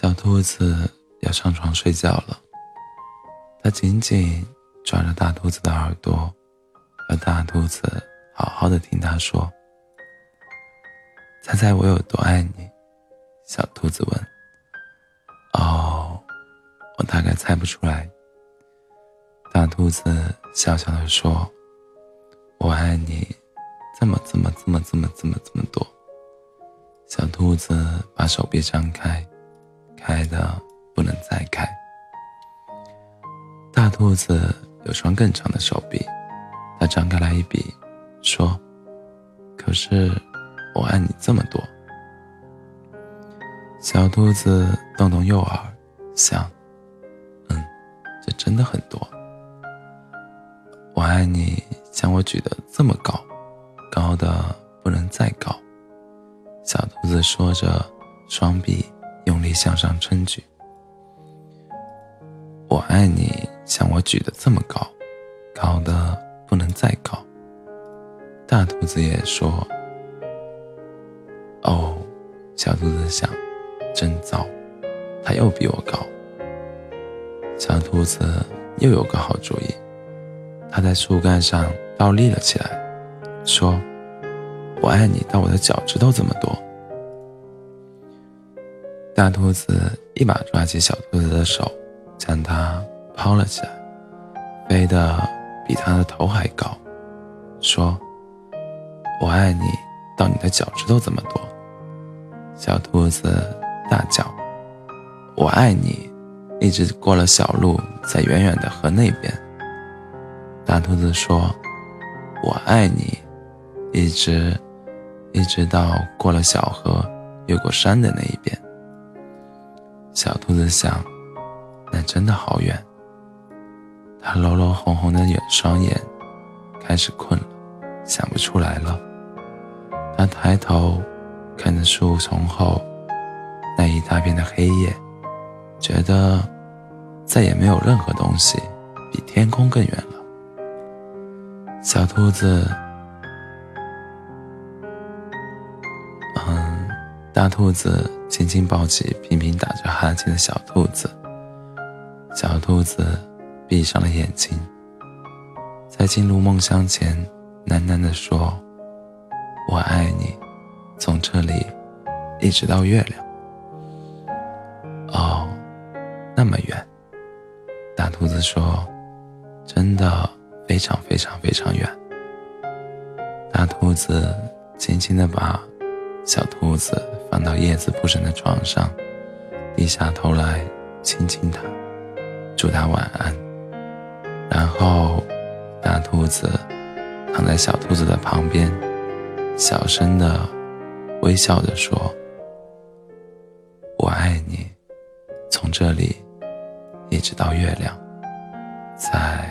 小兔子要上床睡觉了，它紧紧抓着大兔子的耳朵，要大兔子好好的听它说。猜猜我有多爱你？小兔子问。哦，我大概猜不出来。大兔子笑笑的说：“我爱你，这么这么这么这么这么这么多。”小兔子把手臂张开，开的不能再开。大兔子有双更长的手臂，它张开来一比，说：“可是我爱你这么多。”小兔子动动右耳，想：“嗯，这真的很多。我爱你，将我举得这么高，高的不能再高。”小兔子说着，双臂用力向上撑举。我爱你，像我举得这么高，高的不能再高。大兔子也说：“哦。”小兔子想，真糟，它又比我高。小兔子又有个好主意，它在树干上倒立了起来，说。我爱你到我的脚趾头这么多。大兔子一把抓起小兔子的手，将它抛了起来，飞得比它的头还高，说：“我爱你到你的脚趾头这么多。”小兔子大叫：“我爱你！”一直过了小路，在远远的河那边。大兔子说：“我爱你！”一直。一直到过了小河，越过山的那一边。小兔子想，那真的好远。它揉揉红红的眼双眼，开始困了，想不出来了。它抬头看着树丛后那一大片的黑夜，觉得再也没有任何东西比天空更远了。小兔子。嗯大兔子轻轻抱起频频打着哈欠的小兔子，小兔子闭上了眼睛，在进入梦乡前，喃喃地说：“我爱你，从这里一直到月亮。”哦，那么远。大兔子说：“真的非常非常非常远。”大兔子轻轻地把小兔子。放到叶子铺成的床上，低下头来亲亲它，祝它晚安。然后，大兔子躺在小兔子的旁边，小声的微笑着说：“我爱你，从这里一直到月亮，在。”